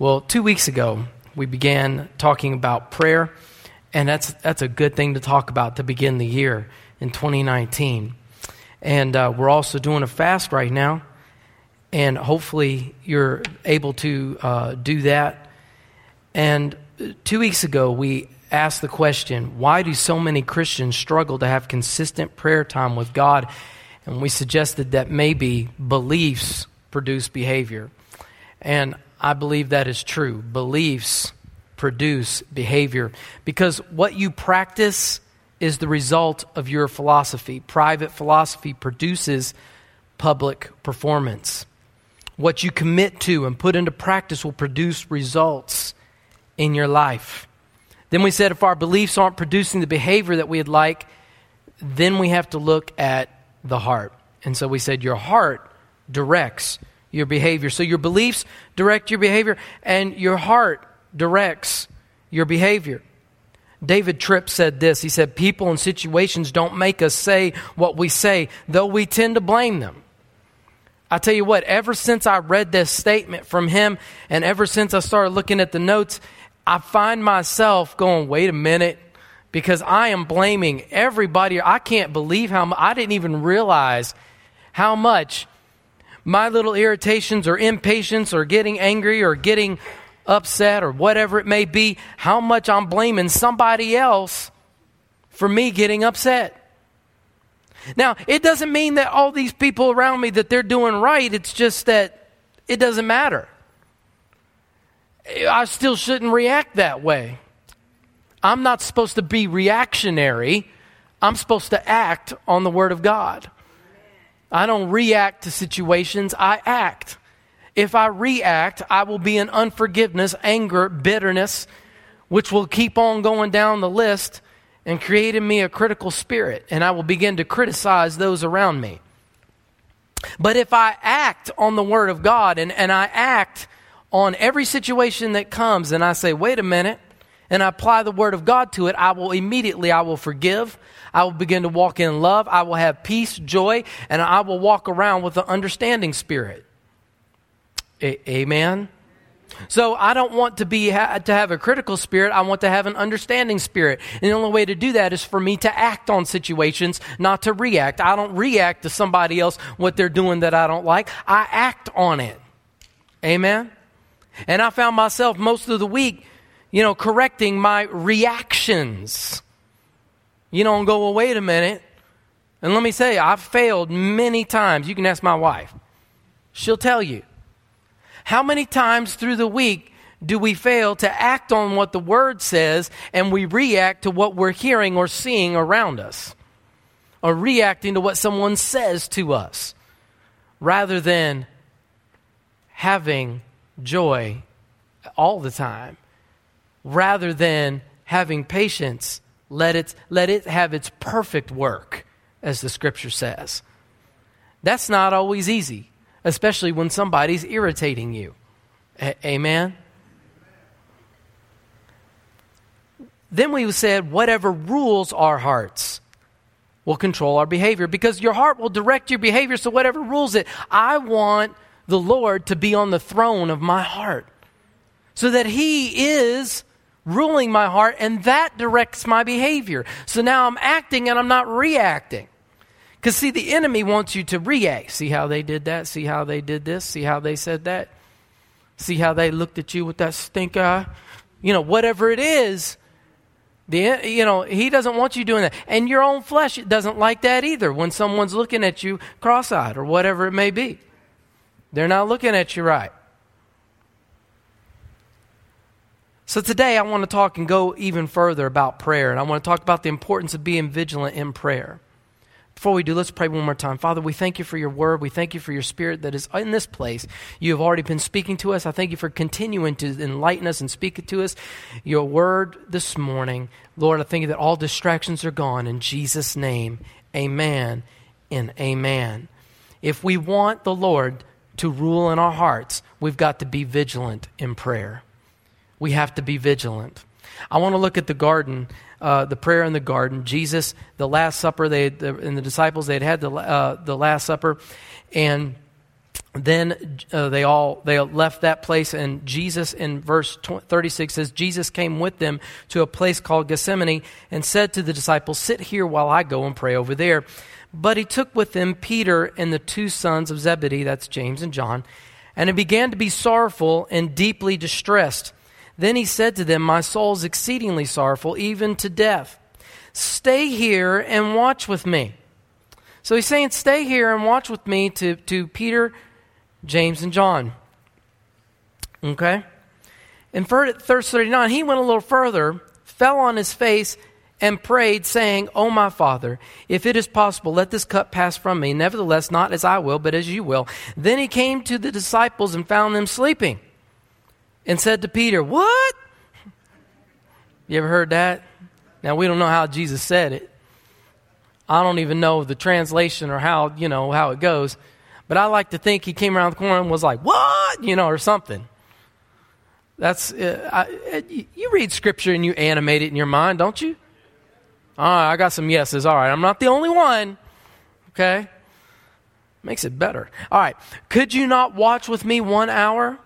Well, two weeks ago, we began talking about prayer, and that's, that's a good thing to talk about to begin the year in 2019. And uh, we're also doing a fast right now, and hopefully you're able to uh, do that. And two weeks ago, we asked the question why do so many Christians struggle to have consistent prayer time with God? And we suggested that maybe beliefs produce behavior. And I believe that is true. Beliefs produce behavior because what you practice is the result of your philosophy. Private philosophy produces public performance. What you commit to and put into practice will produce results in your life. Then we said if our beliefs aren't producing the behavior that we'd like, then we have to look at the heart. And so we said your heart directs your behavior. So your beliefs direct your behavior, and your heart directs your behavior. David Tripp said this. He said, People and situations don't make us say what we say, though we tend to blame them. I tell you what, ever since I read this statement from him, and ever since I started looking at the notes, I find myself going, wait a minute, because I am blaming everybody. I can't believe how I didn't even realize how much my little irritations or impatience or getting angry or getting upset or whatever it may be, how much I'm blaming somebody else for me getting upset. Now, it doesn't mean that all these people around me that they're doing right, it's just that it doesn't matter. I still shouldn't react that way. I'm not supposed to be reactionary. I'm supposed to act on the Word of God. I don't react to situations, I act. If I react, I will be in unforgiveness, anger, bitterness, which will keep on going down the list and create in me a critical spirit, and I will begin to criticize those around me. But if I act on the Word of God and, and I act on every situation that comes and I say, wait a minute, and I apply the Word of God to it, I will immediately, I will forgive, I will begin to walk in love. I will have peace, joy, and I will walk around with an understanding spirit. A- amen. So I don't want to be ha- to have a critical spirit. I want to have an understanding spirit. And the only way to do that is for me to act on situations, not to react. I don't react to somebody else what they're doing that I don't like. I act on it. Amen. And I found myself most of the week, you know, correcting my reactions. You don't go, well, wait a minute. And let me say, I've failed many times. You can ask my wife, she'll tell you. How many times through the week do we fail to act on what the Word says and we react to what we're hearing or seeing around us? Or reacting to what someone says to us rather than having joy all the time, rather than having patience let it, let it have its perfect work, as the scripture says. That's not always easy, especially when somebody's irritating you. A- amen? Then we said, whatever rules our hearts will control our behavior because your heart will direct your behavior, so whatever rules it. I want the Lord to be on the throne of my heart so that He is ruling my heart, and that directs my behavior. So now I'm acting and I'm not reacting. Because, see, the enemy wants you to react. See how they did that? See how they did this? See how they said that? See how they looked at you with that stink eye? You know, whatever it is, the, you know, he doesn't want you doing that. And your own flesh doesn't like that either when someone's looking at you cross eyed or whatever it may be. They're not looking at you right. So today I want to talk and go even further about prayer, and I want to talk about the importance of being vigilant in prayer. Before we do, let's pray one more time. Father, we thank you for your word. We thank you for your spirit that is in this place. You have already been speaking to us. I thank you for continuing to enlighten us and speak to us. Your word this morning, Lord, I thank you that all distractions are gone. In Jesus' name, amen and amen. If we want the Lord to rule in our hearts, we've got to be vigilant in prayer we have to be vigilant. I want to look at the garden, uh, the prayer in the garden. Jesus, the Last Supper, they the, and the disciples, they had had the, uh, the Last Supper, and then uh, they all they left that place and jesus in verse 36 says jesus came with them to a place called gethsemane and said to the disciples sit here while i go and pray over there but he took with him peter and the two sons of zebedee that's james and john and he began to be sorrowful and deeply distressed then he said to them my soul is exceedingly sorrowful even to death stay here and watch with me so he's saying stay here and watch with me to, to peter James, and John. Okay? In verse 39, he went a little further, fell on his face, and prayed, saying, O my Father, if it is possible, let this cup pass from me. Nevertheless, not as I will, but as you will. Then he came to the disciples and found them sleeping, and said to Peter, What? You ever heard that? Now, we don't know how Jesus said it. I don't even know the translation or how, you know, how it goes. But I like to think he came around the corner and was like, what? You know, or something. That's, uh, I, you read scripture and you animate it in your mind, don't you? All right, I got some yeses. All right, I'm not the only one. Okay? Makes it better. All right, could you not watch with me one hour?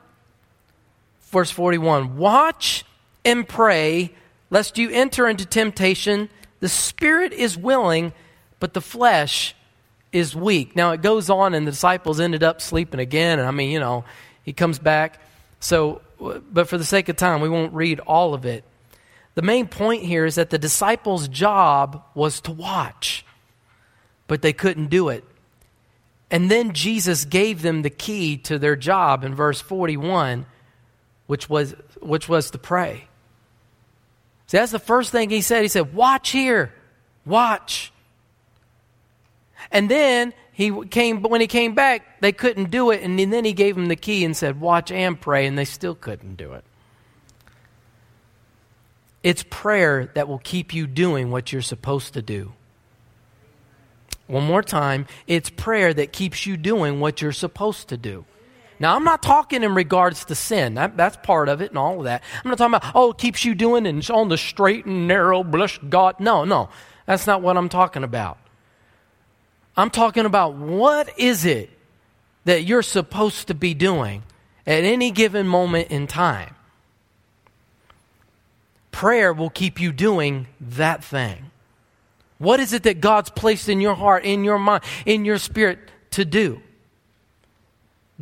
Verse 41 Watch and pray, lest you enter into temptation. The spirit is willing, but the flesh is weak. Now it goes on, and the disciples ended up sleeping again. And I mean, you know, he comes back. So, but for the sake of time, we won't read all of it. The main point here is that the disciples' job was to watch, but they couldn't do it. And then Jesus gave them the key to their job in verse 41, which was, which was to pray. See, that's the first thing he said. He said, Watch here, watch. And then he came, but when he came back, they couldn't do it. And then he gave them the key and said, Watch and pray. And they still couldn't do it. It's prayer that will keep you doing what you're supposed to do. One more time, it's prayer that keeps you doing what you're supposed to do. Now, I'm not talking in regards to sin. That, that's part of it and all of that. I'm not talking about, oh, it keeps you doing and on the straight and narrow, bless God. No, no. That's not what I'm talking about. I'm talking about what is it that you're supposed to be doing at any given moment in time. Prayer will keep you doing that thing. What is it that God's placed in your heart, in your mind, in your spirit to do?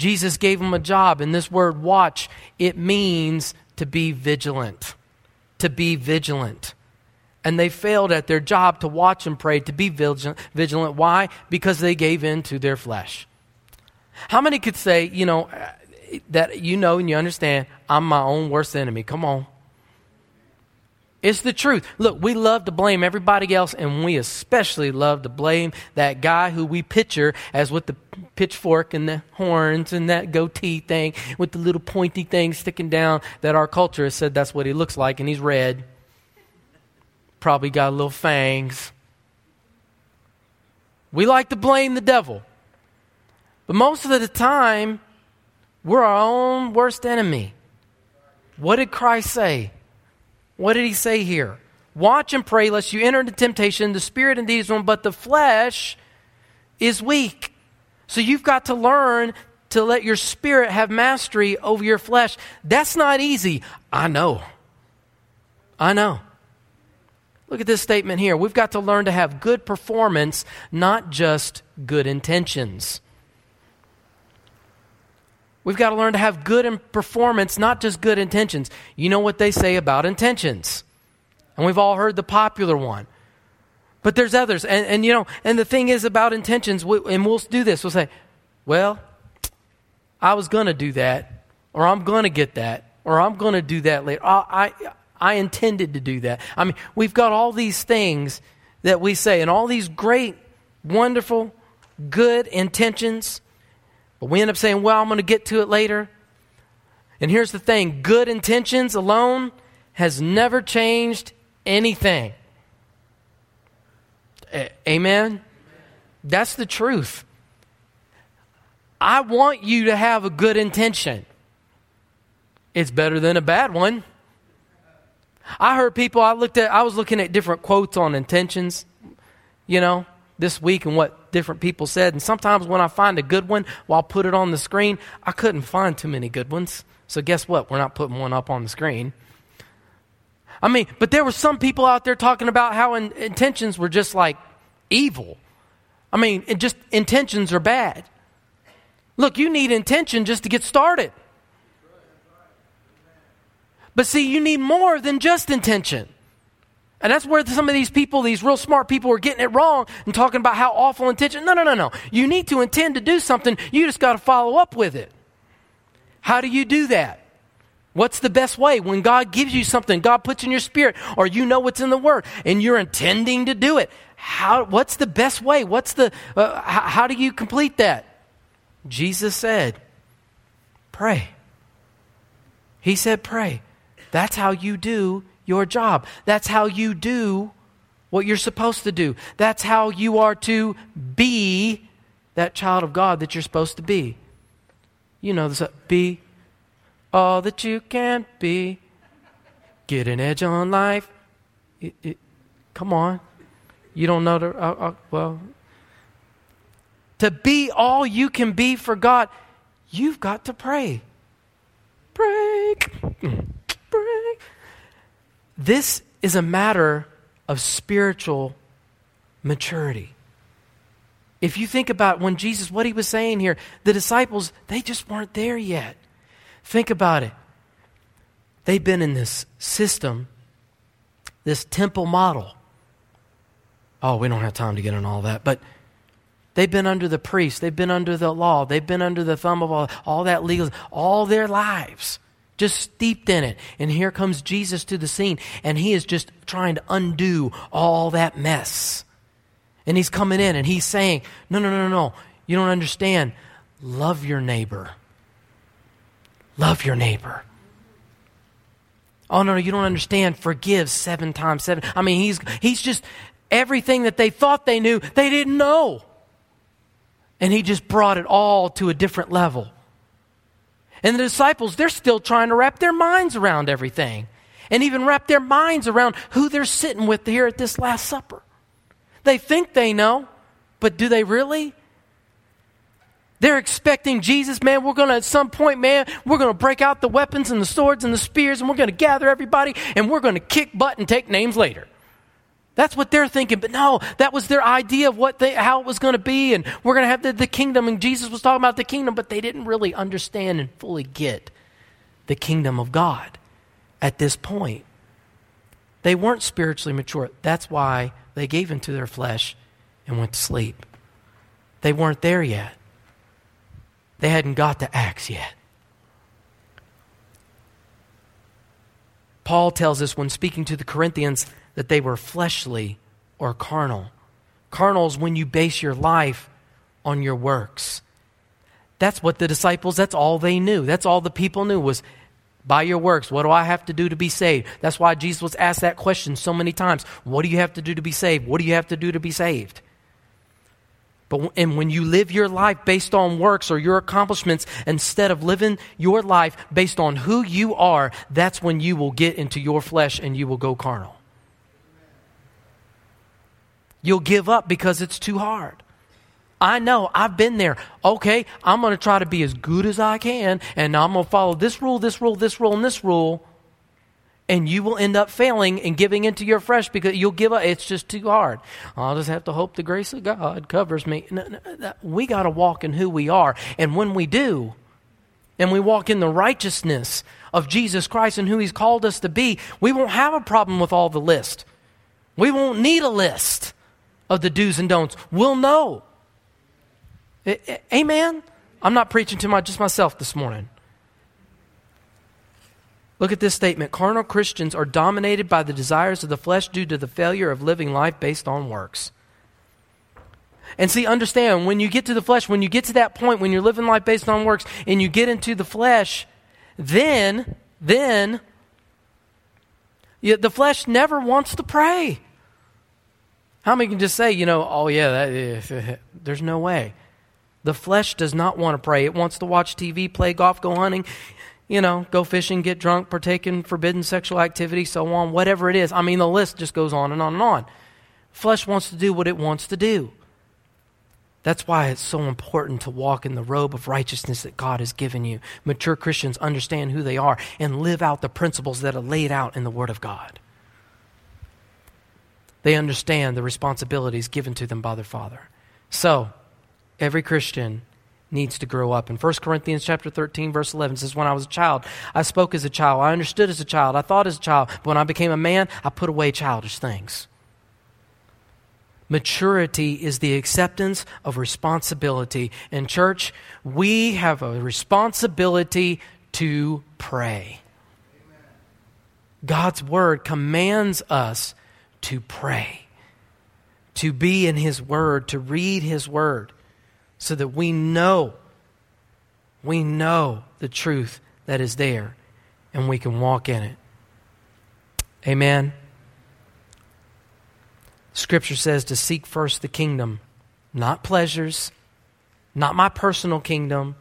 Jesus gave him a job, and this word watch, it means to be vigilant. To be vigilant and they failed at their job to watch and pray, to be vigilant. Why? Because they gave in to their flesh. How many could say, you know, that you know and you understand, I'm my own worst enemy? Come on. It's the truth. Look, we love to blame everybody else, and we especially love to blame that guy who we picture as with the pitchfork and the horns and that goatee thing with the little pointy thing sticking down that our culture has said that's what he looks like, and he's red probably got little fangs. We like to blame the devil. But most of the time, we're our own worst enemy. What did Christ say? What did he say here? Watch and pray lest you enter into temptation. The spirit indeed is one, but the flesh is weak. So you've got to learn to let your spirit have mastery over your flesh. That's not easy. I know. I know. Look at this statement here. We've got to learn to have good performance, not just good intentions. We've got to learn to have good performance, not just good intentions. You know what they say about intentions. And we've all heard the popular one. But there's others. And, and you know, and the thing is about intentions, we, and we'll do this. We'll say, well, I was going to do that, or I'm going to get that, or I'm going to do that later. I, I, I intended to do that. I mean, we've got all these things that we say and all these great, wonderful, good intentions, but we end up saying, well, I'm going to get to it later. And here's the thing good intentions alone has never changed anything. A- Amen? That's the truth. I want you to have a good intention. It's better than a bad one. I heard people, I looked at, I was looking at different quotes on intentions, you know, this week and what different people said. And sometimes when I find a good one, well, I'll put it on the screen. I couldn't find too many good ones. So guess what? We're not putting one up on the screen. I mean, but there were some people out there talking about how in, intentions were just like evil. I mean, it just intentions are bad. Look, you need intention just to get started. But see, you need more than just intention. And that's where some of these people, these real smart people, are getting it wrong and talking about how awful intention. No, no, no, no. You need to intend to do something. You just got to follow up with it. How do you do that? What's the best way? When God gives you something, God puts in your spirit, or you know what's in the Word, and you're intending to do it. How, what's the best way? What's the, uh, how, how do you complete that? Jesus said, pray. He said, pray. That's how you do your job. That's how you do what you're supposed to do. That's how you are to be that child of God that you're supposed to be. You know this, be all that you can be. Get an edge on life. It, it, come on. You don't know the, uh, uh, well, to be all you can be for God, you've got to pray. Break. Break. This is a matter of spiritual maturity. If you think about when Jesus, what he was saying here, the disciples, they just weren't there yet. Think about it. They've been in this system, this temple model. Oh, we don't have time to get into all that, but they've been under the priest, they've been under the law, they've been under the thumb of all, all that legal, all their lives, just steeped in it. And here comes Jesus to the scene, and he is just trying to undo all that mess. And he's coming in and he's saying, No, no, no, no, you don't understand. Love your neighbor. Love your neighbor. Oh, no, no, you don't understand. Forgive seven times seven. I mean, he's, he's just everything that they thought they knew, they didn't know. And he just brought it all to a different level. And the disciples, they're still trying to wrap their minds around everything and even wrap their minds around who they're sitting with here at this Last Supper. They think they know, but do they really? They're expecting Jesus, man. We're going to, at some point, man, we're going to break out the weapons and the swords and the spears and we're going to gather everybody and we're going to kick butt and take names later. That's what they're thinking. But no, that was their idea of what they, how it was going to be. And we're going to have the, the kingdom. And Jesus was talking about the kingdom, but they didn't really understand and fully get the kingdom of God at this point. They weren't spiritually mature. That's why they gave into their flesh and went to sleep. They weren't there yet. They hadn't got to Acts yet. Paul tells us when speaking to the Corinthians that they were fleshly or carnal. Carnal is when you base your life on your works. That's what the disciples, that's all they knew. That's all the people knew was by your works. What do I have to do to be saved? That's why Jesus was asked that question so many times. What do you have to do to be saved? What do you have to do to be saved? But and when you live your life based on works or your accomplishments instead of living your life based on who you are, that's when you will get into your flesh and you will go carnal. You'll give up because it's too hard. I know, I've been there. Okay, I'm going to try to be as good as I can, and I'm going to follow this rule, this rule, this rule, and this rule and you will end up failing and giving into your flesh because you'll give up. It's just too hard. I'll just have to hope the grace of God covers me. No, no, we got to walk in who we are. And when we do, and we walk in the righteousness of Jesus Christ and who He's called us to be, we won't have a problem with all the list. We won't need a list of the do's and don'ts. We'll know. Amen? I'm not preaching to my, just myself this morning. Look at this statement carnal Christians are dominated by the desires of the flesh due to the failure of living life based on works. And see, understand, when you get to the flesh, when you get to that point, when you're living life based on works, and you get into the flesh, then, then, the flesh never wants to pray. How many can just say, you know, oh yeah, that, there's no way. The flesh does not want to pray. It wants to watch TV, play golf, go hunting you know, go fishing, get drunk, partake in forbidden sexual activity, so on, whatever it is. I mean, the list just goes on and on and on. Flesh wants to do what it wants to do. That's why it's so important to walk in the robe of righteousness that God has given you. Mature Christians understand who they are and live out the principles that are laid out in the Word of God. They understand the responsibilities given to them by their Father. So, every Christian needs to grow up. In 1 Corinthians chapter 13 verse 11 says when I was a child I spoke as a child I understood as a child I thought as a child but when I became a man I put away childish things. Maturity is the acceptance of responsibility. In church, we have a responsibility to pray. God's word commands us to pray, to be in His word, to read His word, so that we know, we know the truth that is there and we can walk in it. Amen. Scripture says to seek first the kingdom, not pleasures, not my personal kingdom,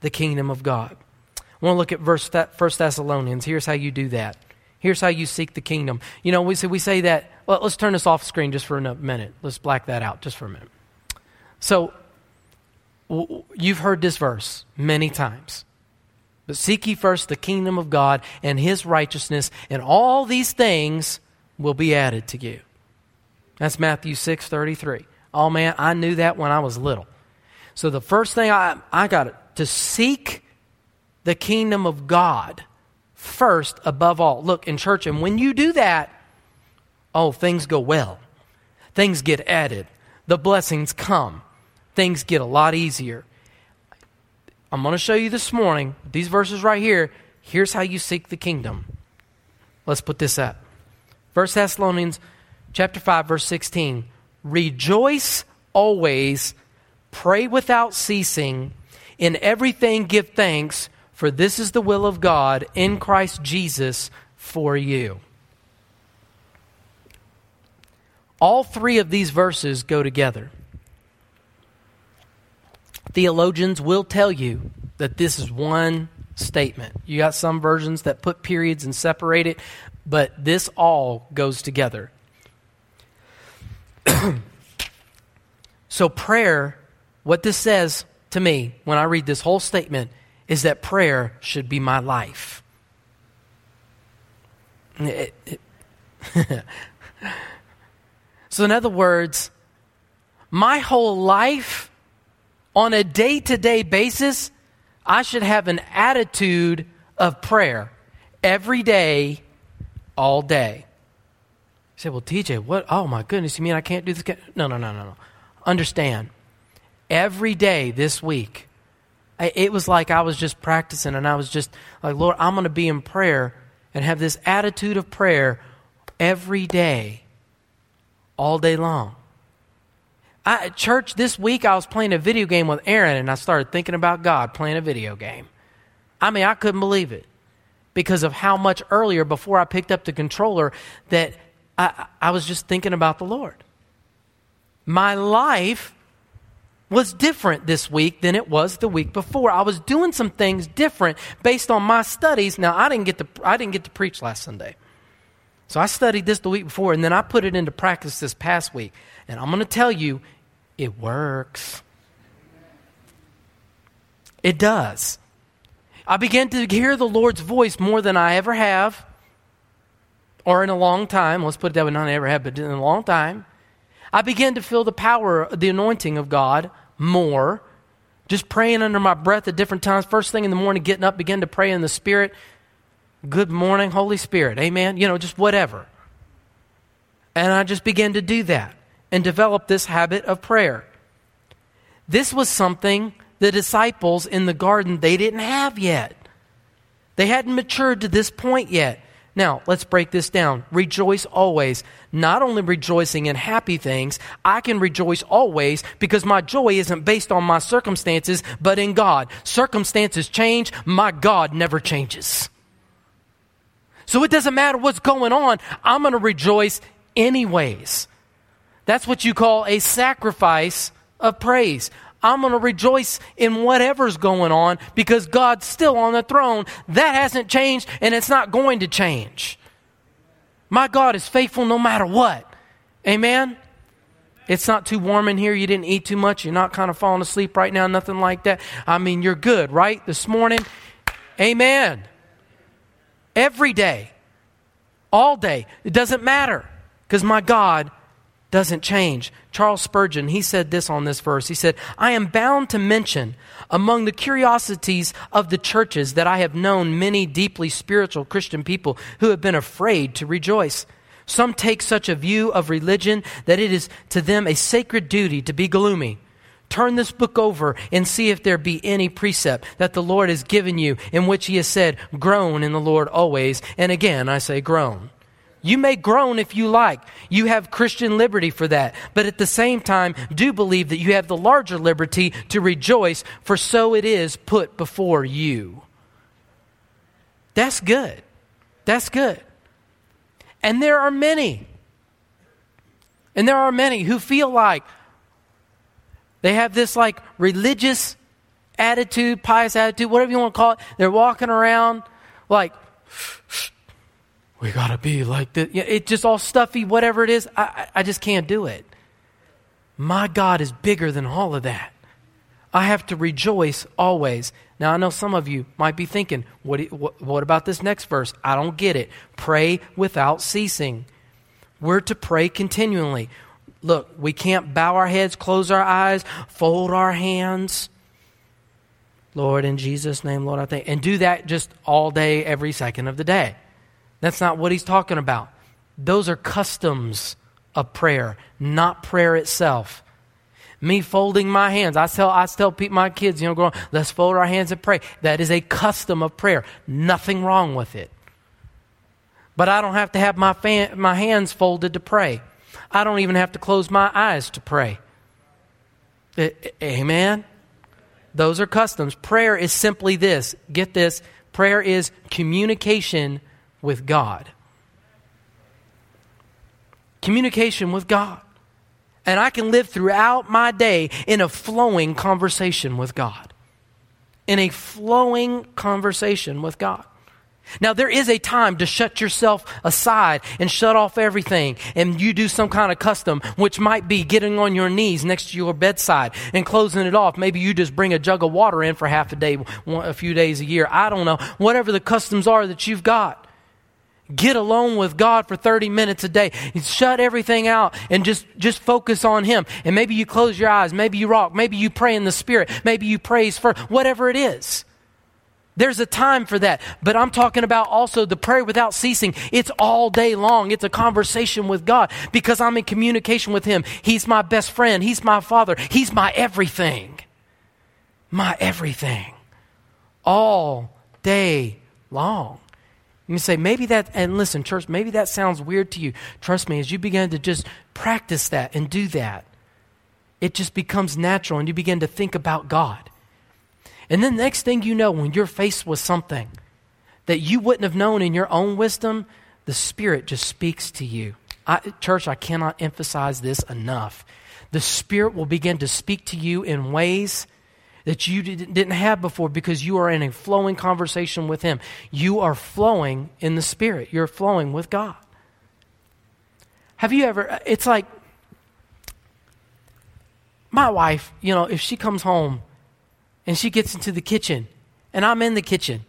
the kingdom of God. I want to look at verse 1 Thessalonians. Here's how you do that. Here's how you seek the kingdom. You know, we say, we say that, well, let's turn this off screen just for a minute. Let's black that out just for a minute. So, you've heard this verse many times. But seek ye first the kingdom of God and his righteousness, and all these things will be added to you. That's Matthew 6 33. Oh man, I knew that when I was little. So the first thing I, I got to seek the kingdom of God first above all. Look, in church, and when you do that, oh, things go well. Things get added. The blessings come. Things get a lot easier. I'm going to show you this morning, these verses right here. Here's how you seek the kingdom. Let's put this up. 1 Thessalonians chapter 5 verse 16 rejoice always pray without ceasing in everything give thanks for this is the will of God in Christ Jesus for you all three of these verses go together. Theologians will tell you that this is one statement. You got some versions that put periods and separate it but this all goes together. So, prayer, what this says to me when I read this whole statement is that prayer should be my life. It, it so, in other words, my whole life, on a day to day basis, I should have an attitude of prayer every day, all day say, well, TJ, what? Oh, my goodness. You mean I can't do this? No, no, no, no, no. Understand. Every day this week, it was like I was just practicing and I was just like, Lord, I'm going to be in prayer and have this attitude of prayer every day, all day long. I, at church this week, I was playing a video game with Aaron and I started thinking about God playing a video game. I mean, I couldn't believe it because of how much earlier, before I picked up the controller, that I, I was just thinking about the Lord. My life was different this week than it was the week before. I was doing some things different based on my studies. Now, I didn't get to, I didn't get to preach last Sunday. So I studied this the week before, and then I put it into practice this past week. And I'm going to tell you, it works. It does. I began to hear the Lord's voice more than I ever have or in a long time, let's put it that way, not ever have, but in a long time, I began to feel the power, the anointing of God more. Just praying under my breath at different times. First thing in the morning, getting up, began to pray in the Spirit. Good morning, Holy Spirit. Amen. You know, just whatever. And I just began to do that and develop this habit of prayer. This was something the disciples in the garden they didn't have yet. They hadn't matured to this point yet. Now, let's break this down. Rejoice always. Not only rejoicing in happy things, I can rejoice always because my joy isn't based on my circumstances, but in God. Circumstances change, my God never changes. So it doesn't matter what's going on, I'm going to rejoice anyways. That's what you call a sacrifice of praise. I'm going to rejoice in whatever's going on because God's still on the throne. That hasn't changed and it's not going to change. My God is faithful no matter what. Amen? It's not too warm in here. You didn't eat too much. You're not kind of falling asleep right now, nothing like that. I mean, you're good, right? This morning. Amen. Every day. All day. It doesn't matter because my God doesn't change. Charles Spurgeon, he said this on this verse. He said, I am bound to mention among the curiosities of the churches that I have known many deeply spiritual Christian people who have been afraid to rejoice. Some take such a view of religion that it is to them a sacred duty to be gloomy. Turn this book over and see if there be any precept that the Lord has given you in which He has said, Groan in the Lord always. And again, I say, groan. You may groan if you like. You have Christian liberty for that. But at the same time, do believe that you have the larger liberty to rejoice, for so it is put before you. That's good. That's good. And there are many. And there are many who feel like they have this like religious attitude, pious attitude, whatever you want to call it. They're walking around like, we got to be like this. It's just all stuffy, whatever it is. I, I just can't do it. My God is bigger than all of that. I have to rejoice always. Now, I know some of you might be thinking, what, what, what, about this next verse? I don't get it. Pray without ceasing. We're to pray continually. Look, we can't bow our heads, close our eyes, fold our hands. Lord, in Jesus' name, Lord, I thank And do that just all day, every second of the day. That's not what he's talking about. Those are customs of prayer, not prayer itself me folding my hands. I tell, I tell my kids, you know, growing, let's fold our hands and pray. That is a custom of prayer. Nothing wrong with it. But I don't have to have my, fan, my hands folded to pray. I don't even have to close my eyes to pray. Amen? Those are customs. Prayer is simply this. Get this. Prayer is communication with God. Communication with God. And I can live throughout my day in a flowing conversation with God. In a flowing conversation with God. Now, there is a time to shut yourself aside and shut off everything, and you do some kind of custom, which might be getting on your knees next to your bedside and closing it off. Maybe you just bring a jug of water in for half a day, a few days a year. I don't know. Whatever the customs are that you've got. Get alone with God for 30 minutes a day. Shut everything out and just, just focus on Him. And maybe you close your eyes. Maybe you rock. Maybe you pray in the Spirit. Maybe you praise for whatever it is. There's a time for that. But I'm talking about also the prayer without ceasing. It's all day long. It's a conversation with God because I'm in communication with Him. He's my best friend. He's my Father. He's my everything. My everything. All day long. You say, maybe that, and listen, church, maybe that sounds weird to you. Trust me, as you begin to just practice that and do that, it just becomes natural and you begin to think about God. And then next thing you know, when you're faced with something that you wouldn't have known in your own wisdom, the Spirit just speaks to you. I, church, I cannot emphasize this enough. The Spirit will begin to speak to you in ways that you didn't have before because you are in a flowing conversation with Him. You are flowing in the Spirit, you're flowing with God. Have you ever, it's like my wife, you know, if she comes home and she gets into the kitchen and I'm in the kitchen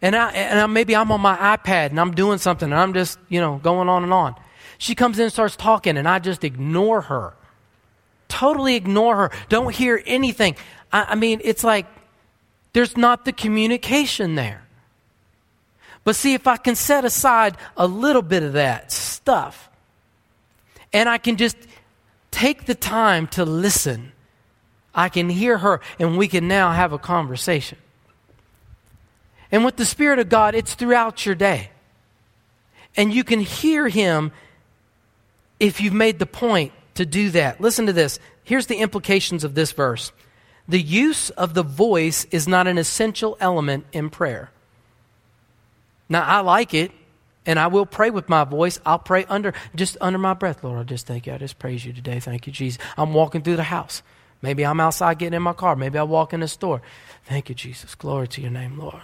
and, I, and I, maybe I'm on my iPad and I'm doing something and I'm just, you know, going on and on. She comes in and starts talking and I just ignore her totally ignore her, don't hear anything. I, I mean, it's like there's not the communication there. But see, if I can set aside a little bit of that stuff and I can just take the time to listen, I can hear her and we can now have a conversation. And with the Spirit of God, it's throughout your day. And you can hear Him if you've made the point to do that. Listen to this. Here's the implications of this verse the use of the voice is not an essential element in prayer. Now, I like it, and I will pray with my voice. I'll pray under, just under my breath. Lord, I just thank you. I just praise you today. Thank you, Jesus. I'm walking through the house. Maybe I'm outside getting in my car. Maybe I walk in the store. Thank you, Jesus. Glory to your name, Lord.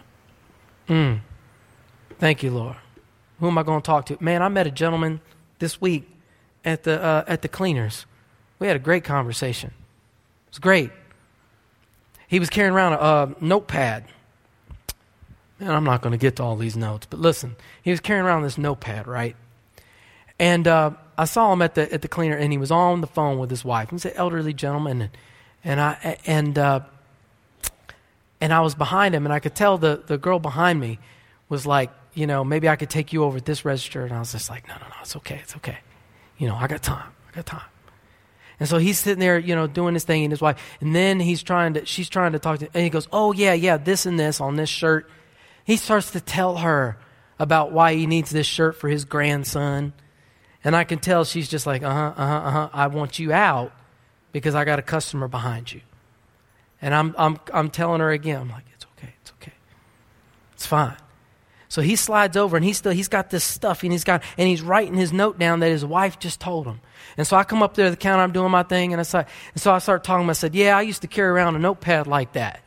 Mm. Thank you, Lord. Who am I going to talk to? Man, I met a gentleman this week at the, uh, at the cleaners. We had a great conversation. It was great. He was carrying around a, a notepad. And I'm not going to get to all these notes, but listen, he was carrying around this notepad, right? And uh, I saw him at the at the cleaner, and he was on the phone with his wife. He's an elderly gentleman, and and I and uh, and I was behind him, and I could tell the the girl behind me was like, you know, maybe I could take you over at this register, and I was just like, no, no, no, it's okay, it's okay, you know, I got time, I got time. And so he's sitting there, you know, doing his thing, and his wife, and then he's trying to, she's trying to talk to, him, and he goes, oh yeah, yeah, this and this on this shirt. He starts to tell her about why he needs this shirt for his grandson and I can tell she's just like, uh huh, uh huh, uh huh. I want you out because I got a customer behind you. And I'm, I'm, I'm telling her again, I'm like, it's okay, it's okay. It's fine. So he slides over and he's still, he's got this stuff and he's got, and he's writing his note down that his wife just told him. And so I come up there to the counter, I'm doing my thing, and I say, and so I start talking. I said, yeah, I used to carry around a notepad like that,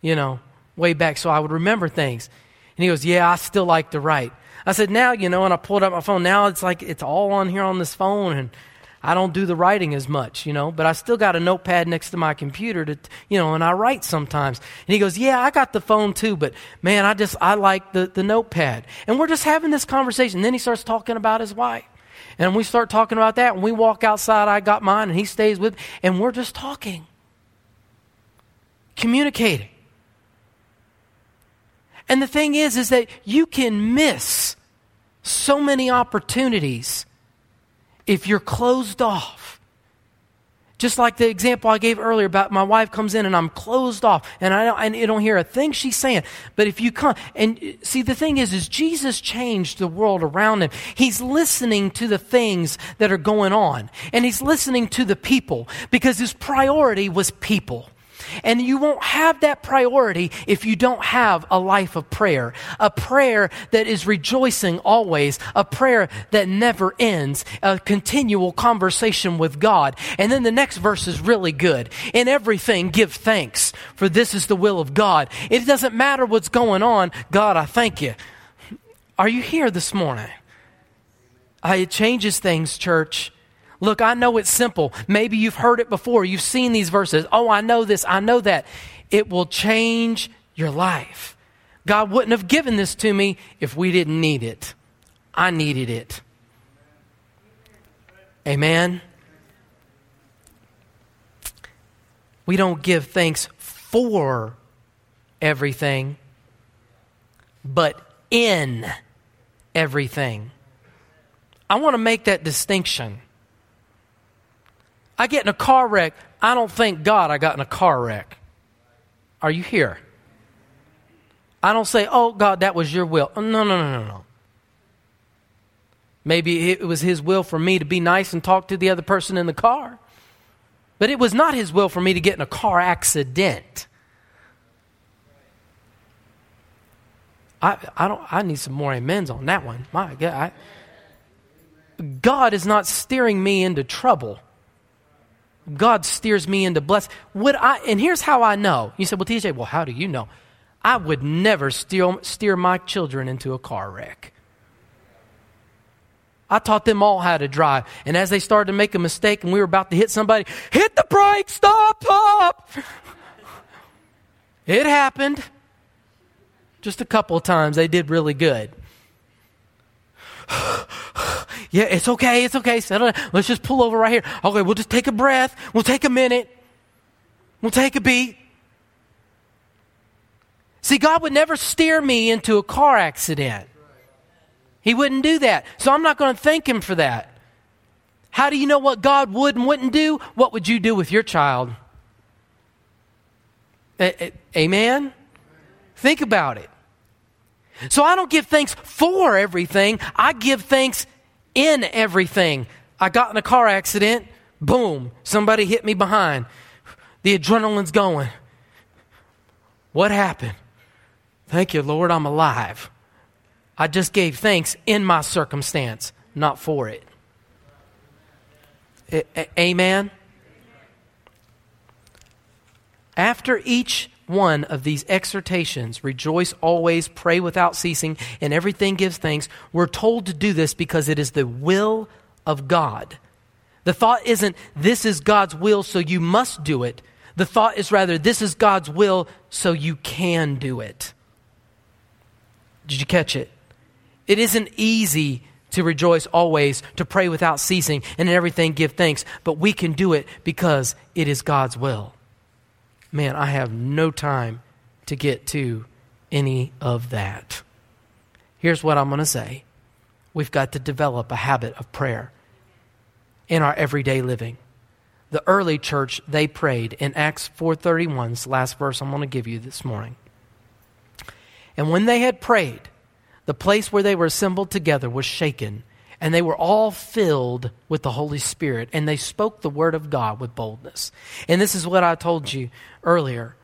you know, way back, so I would remember things. And he goes, yeah, I still like to write. I said, now, you know, and I pulled up my phone. Now it's like it's all on here on this phone, and I don't do the writing as much, you know, but I still got a notepad next to my computer to, you know, and I write sometimes. And he goes, Yeah, I got the phone too, but man, I just, I like the, the notepad. And we're just having this conversation. Then he starts talking about his wife. And we start talking about that, and we walk outside. I got mine, and he stays with, and we're just talking, communicating. And the thing is, is that you can miss so many opportunities if you're closed off. Just like the example I gave earlier about my wife comes in and I'm closed off and I don't, don't hear a thing she's saying. But if you come and see, the thing is, is Jesus changed the world around him. He's listening to the things that are going on and he's listening to the people because his priority was people. And you won't have that priority if you don't have a life of prayer. A prayer that is rejoicing always. A prayer that never ends. A continual conversation with God. And then the next verse is really good. In everything, give thanks, for this is the will of God. It doesn't matter what's going on. God, I thank you. Are you here this morning? It changes things, church. Look, I know it's simple. Maybe you've heard it before. You've seen these verses. Oh, I know this. I know that. It will change your life. God wouldn't have given this to me if we didn't need it. I needed it. Amen. We don't give thanks for everything, but in everything. I want to make that distinction. I get in a car wreck, I don't thank God I got in a car wreck. Are you here? I don't say, oh, God, that was your will. No, no, no, no, no. Maybe it was His will for me to be nice and talk to the other person in the car. But it was not His will for me to get in a car accident. I, I, don't, I need some more amens on that one. My God. I, God is not steering me into trouble. God steers me into bless. Would I? And here's how I know. You said, "Well, TJ, well, how do you know?" I would never steer, steer my children into a car wreck. I taught them all how to drive, and as they started to make a mistake, and we were about to hit somebody, hit the brake, stop, up. it happened. Just a couple of times, they did really good. yeah, it's okay, it's okay. Settle down. Let's just pull over right here. Okay, we'll just take a breath. We'll take a minute. We'll take a beat. See, God would never steer me into a car accident. He wouldn't do that. So I'm not going to thank Him for that. How do you know what God would and wouldn't do? What would you do with your child? A- a- amen? Think about it. So I don't give thanks for everything, I give thanks in everything. I got in a car accident, boom, somebody hit me behind. The adrenaline's going. What happened? Thank you, Lord, I'm alive. I just gave thanks in my circumstance, not for it. A- a- amen? After each one of these exhortations rejoice always, pray without ceasing, and everything gives thanks. We're told to do this because it is the will of God The thought isn't, this is God's will, so you must do it. The thought is rather, this is God's will, so you can do it. Did you catch it? It isn't easy to rejoice always, to pray without ceasing, and in everything give thanks, but we can do it because it is God's will. Man, I have no time to get to any of that. Here's what I'm going to say we've got to develop a habit of prayer in our everyday living. The early church, they prayed in Acts 4:31, last verse I'm going to give you this morning. And when they had prayed, the place where they were assembled together was shaken, and they were all filled with the Holy Spirit, and they spoke the word of God with boldness. And this is what I told you earlier.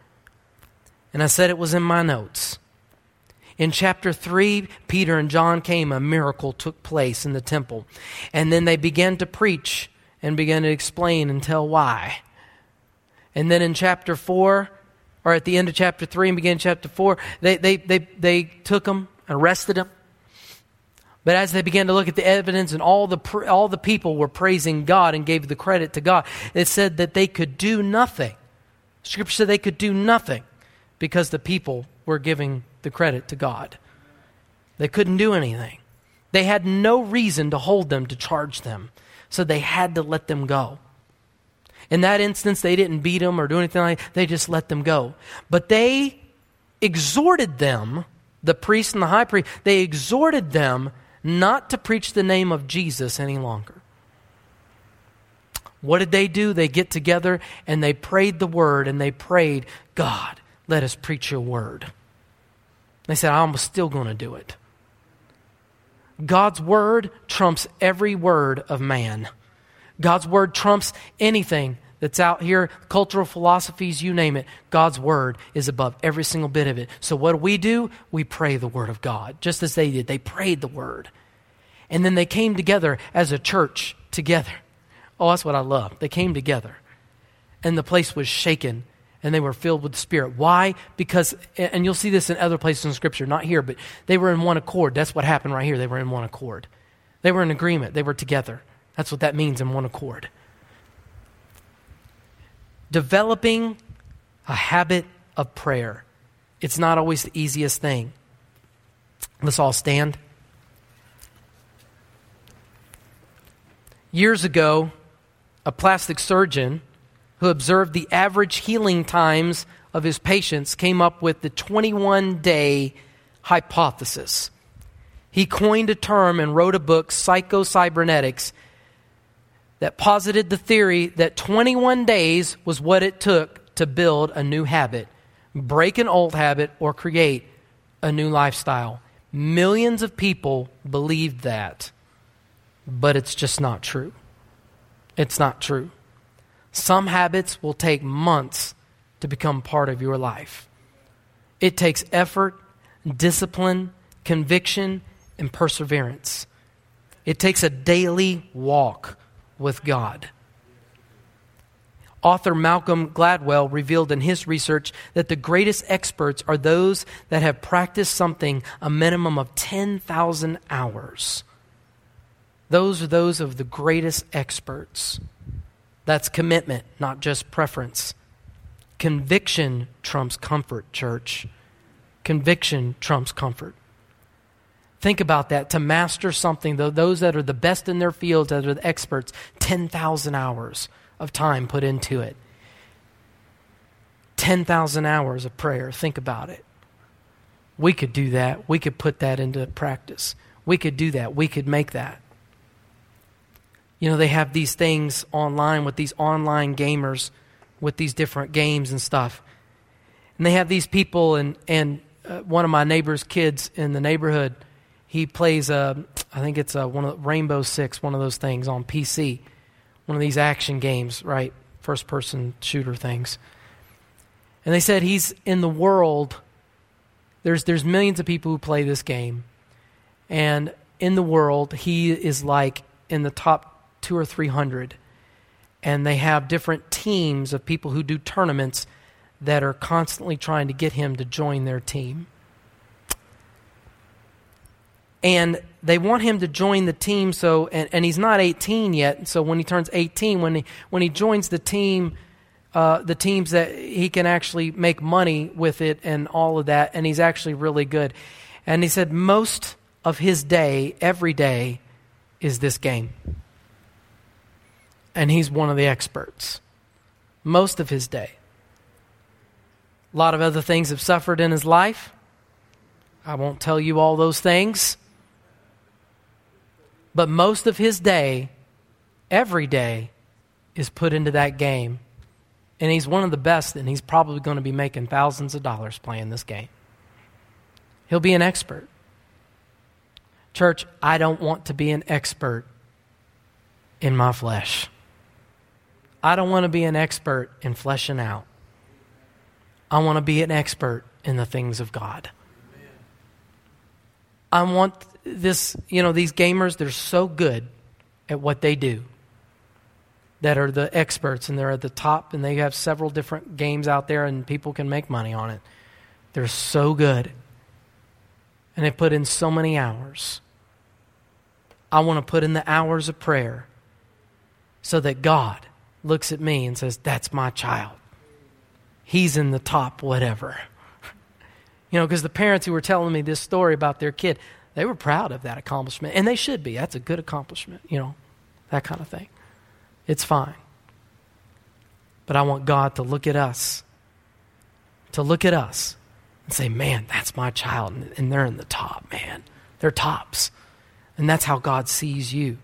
And I said it was in my notes. In chapter 3, Peter and John came, a miracle took place in the temple. And then they began to preach and began to explain and tell why. And then in chapter 4, or at the end of chapter 3 and beginning chapter 4, they, they, they, they took them, arrested them. But as they began to look at the evidence and all the, all the people were praising God and gave the credit to God, it said that they could do nothing. Scripture said they could do nothing because the people were giving the credit to God. They couldn't do anything. They had no reason to hold them, to charge them. So they had to let them go. In that instance, they didn't beat them or do anything like that. They just let them go. But they exhorted them, the priest and the high priest, they exhorted them not to preach the name of Jesus any longer. What did they do? They get together and they prayed the word and they prayed, God, let us preach your word. They said, I'm still going to do it. God's word trumps every word of man. God's word trumps anything that's out here, cultural philosophies, you name it. God's word is above every single bit of it. So what do we do? We pray the word of God, just as they did. They prayed the word. And then they came together as a church together. Oh, that's what I love. They came together. And the place was shaken and they were filled with the Spirit. Why? Because, and you'll see this in other places in Scripture, not here, but they were in one accord. That's what happened right here. They were in one accord. They were in agreement. They were together. That's what that means in one accord. Developing a habit of prayer. It's not always the easiest thing. Let's all stand. Years ago, a plastic surgeon who observed the average healing times of his patients, came up with the 21 day hypothesis. He coined a term and wrote a book, Psychocybernetics, that posited the theory that 21 days was what it took to build a new habit, break an old habit, or create a new lifestyle. Millions of people believed that, but it's just not true. It's not true. Some habits will take months to become part of your life. It takes effort, discipline, conviction, and perseverance. It takes a daily walk with God. Author Malcolm Gladwell revealed in his research that the greatest experts are those that have practiced something a minimum of 10,000 hours. Those are those of the greatest experts. That's commitment, not just preference. Conviction trumps comfort, church. Conviction trumps comfort. Think about that. To master something, those that are the best in their fields, that are the experts, 10,000 hours of time put into it. 10,000 hours of prayer. Think about it. We could do that. We could put that into practice. We could do that. We could make that. You know, they have these things online with these online gamers with these different games and stuff. And they have these people, and, and uh, one of my neighbor's kids in the neighborhood, he plays, a, I think it's a, one of Rainbow Six, one of those things on PC, one of these action games, right? First person shooter things. And they said he's in the world, there's, there's millions of people who play this game. And in the world, he is like in the top two or three hundred. And they have different teams of people who do tournaments that are constantly trying to get him to join their team. And they want him to join the team so and, and he's not 18 yet so when he turns 18 when he when he joins the team uh, the teams that he can actually make money with it and all of that and he's actually really good. And he said most of his day every day is this game. And he's one of the experts. Most of his day. A lot of other things have suffered in his life. I won't tell you all those things but most of his day, every day, is put into that game. And he's one of the best, and he's probably going to be making thousands of dollars playing this game. He'll be an expert. Church, I don't want to be an expert in my flesh. I don't want to be an expert in fleshing out. I want to be an expert in the things of God. I want this, you know, these gamers, they're so good at what they do that are the experts and they're at the top and they have several different games out there and people can make money on it. They're so good. And they put in so many hours. I want to put in the hours of prayer so that God looks at me and says, That's my child. He's in the top, whatever. You know, because the parents who were telling me this story about their kid, they were proud of that accomplishment, and they should be. That's a good accomplishment, you know, that kind of thing. It's fine. But I want God to look at us, to look at us and say, man, that's my child, and they're in the top, man. They're tops. And that's how God sees you.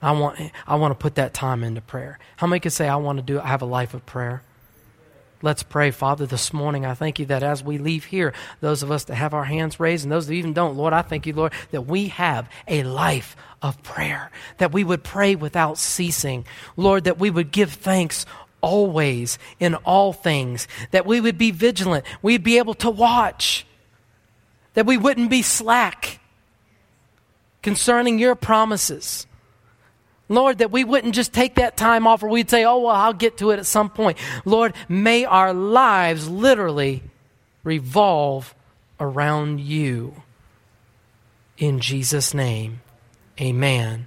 I want, I want to put that time into prayer. How many can say, I want to do, I have a life of prayer? Let's pray, Father, this morning. I thank you that as we leave here, those of us that have our hands raised and those that even don't, Lord, I thank you, Lord, that we have a life of prayer, that we would pray without ceasing. Lord, that we would give thanks always in all things, that we would be vigilant, we'd be able to watch, that we wouldn't be slack concerning your promises. Lord, that we wouldn't just take that time off or we'd say, oh, well, I'll get to it at some point. Lord, may our lives literally revolve around you. In Jesus' name, amen